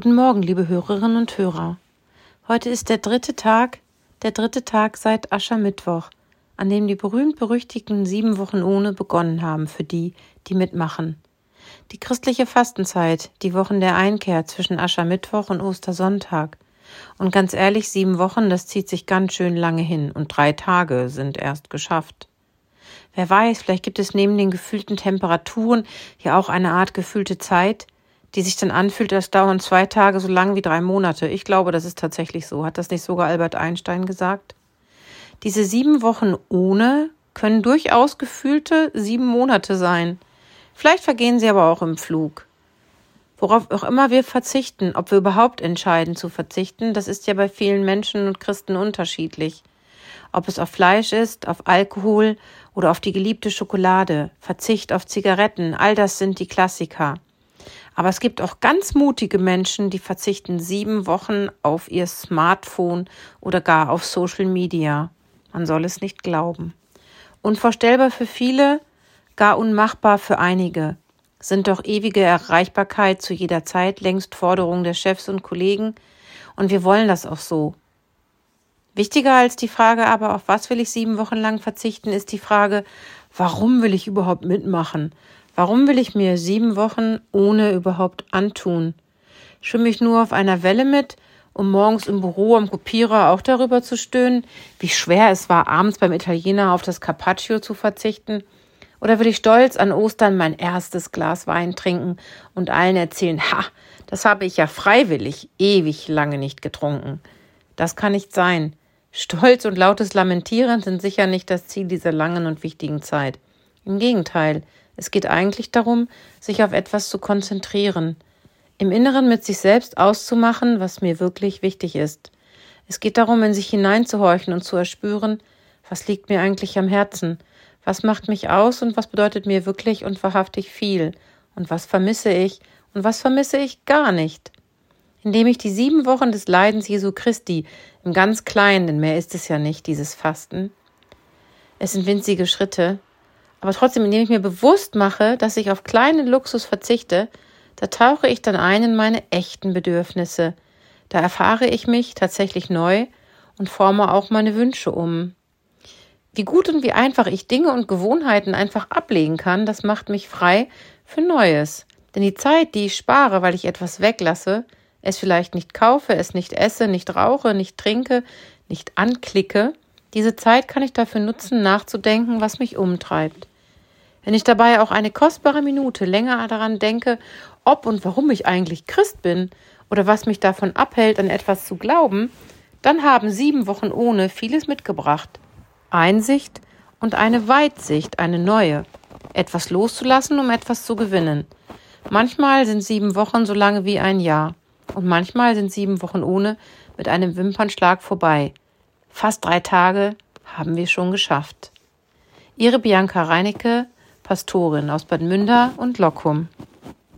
Guten Morgen, liebe Hörerinnen und Hörer. Heute ist der dritte Tag, der dritte Tag seit Aschermittwoch, an dem die berühmt-berüchtigten sieben Wochen ohne begonnen haben für die, die mitmachen. Die christliche Fastenzeit, die Wochen der Einkehr zwischen Aschermittwoch und Ostersonntag. Und ganz ehrlich, sieben Wochen, das zieht sich ganz schön lange hin und drei Tage sind erst geschafft. Wer weiß, vielleicht gibt es neben den gefühlten Temperaturen ja auch eine Art gefühlte Zeit, die sich dann anfühlt, als dauern zwei Tage so lang wie drei Monate. Ich glaube, das ist tatsächlich so. Hat das nicht sogar Albert Einstein gesagt? Diese sieben Wochen ohne können durchaus gefühlte sieben Monate sein. Vielleicht vergehen sie aber auch im Flug. Worauf auch immer wir verzichten, ob wir überhaupt entscheiden zu verzichten, das ist ja bei vielen Menschen und Christen unterschiedlich. Ob es auf Fleisch ist, auf Alkohol oder auf die geliebte Schokolade, Verzicht auf Zigaretten, all das sind die Klassiker. Aber es gibt auch ganz mutige Menschen, die verzichten sieben Wochen auf ihr Smartphone oder gar auf Social Media. Man soll es nicht glauben. Unvorstellbar für viele, gar unmachbar für einige. Sind doch ewige Erreichbarkeit zu jeder Zeit längst Forderungen der Chefs und Kollegen, und wir wollen das auch so. Wichtiger als die Frage aber, auf was will ich sieben Wochen lang verzichten, ist die Frage, warum will ich überhaupt mitmachen? Warum will ich mir sieben Wochen ohne überhaupt antun? Schwimme ich nur auf einer Welle mit, um morgens im Büro am Kopierer auch darüber zu stöhnen, wie schwer es war, abends beim Italiener auf das Carpaccio zu verzichten? Oder will ich stolz an Ostern mein erstes Glas Wein trinken und allen erzählen, ha, das habe ich ja freiwillig ewig lange nicht getrunken. Das kann nicht sein. Stolz und lautes Lamentieren sind sicher nicht das Ziel dieser langen und wichtigen Zeit. Im Gegenteil, es geht eigentlich darum, sich auf etwas zu konzentrieren, im Inneren mit sich selbst auszumachen, was mir wirklich wichtig ist. Es geht darum, in sich hineinzuhorchen und zu erspüren, was liegt mir eigentlich am Herzen, was macht mich aus und was bedeutet mir wirklich und wahrhaftig viel, und was vermisse ich und was vermisse ich gar nicht. Indem ich die sieben Wochen des Leidens Jesu Christi im ganz Kleinen, denn mehr ist es ja nicht, dieses Fasten, es sind winzige Schritte, aber trotzdem, indem ich mir bewusst mache, dass ich auf kleinen Luxus verzichte, da tauche ich dann ein in meine echten Bedürfnisse. Da erfahre ich mich tatsächlich neu und forme auch meine Wünsche um. Wie gut und wie einfach ich Dinge und Gewohnheiten einfach ablegen kann, das macht mich frei für Neues. Denn die Zeit, die ich spare, weil ich etwas weglasse, es vielleicht nicht kaufe, es nicht esse, nicht rauche, nicht trinke, nicht anklicke, diese Zeit kann ich dafür nutzen, nachzudenken, was mich umtreibt. Wenn ich dabei auch eine kostbare Minute länger daran denke, ob und warum ich eigentlich Christ bin oder was mich davon abhält, an etwas zu glauben, dann haben sieben Wochen ohne vieles mitgebracht. Einsicht und eine Weitsicht, eine neue. Etwas loszulassen, um etwas zu gewinnen. Manchmal sind sieben Wochen so lange wie ein Jahr. Und manchmal sind sieben Wochen ohne mit einem Wimpernschlag vorbei. Fast drei Tage haben wir schon geschafft. Ihre Bianca Reinecke, Pastorin aus Bad Münder und Lockum.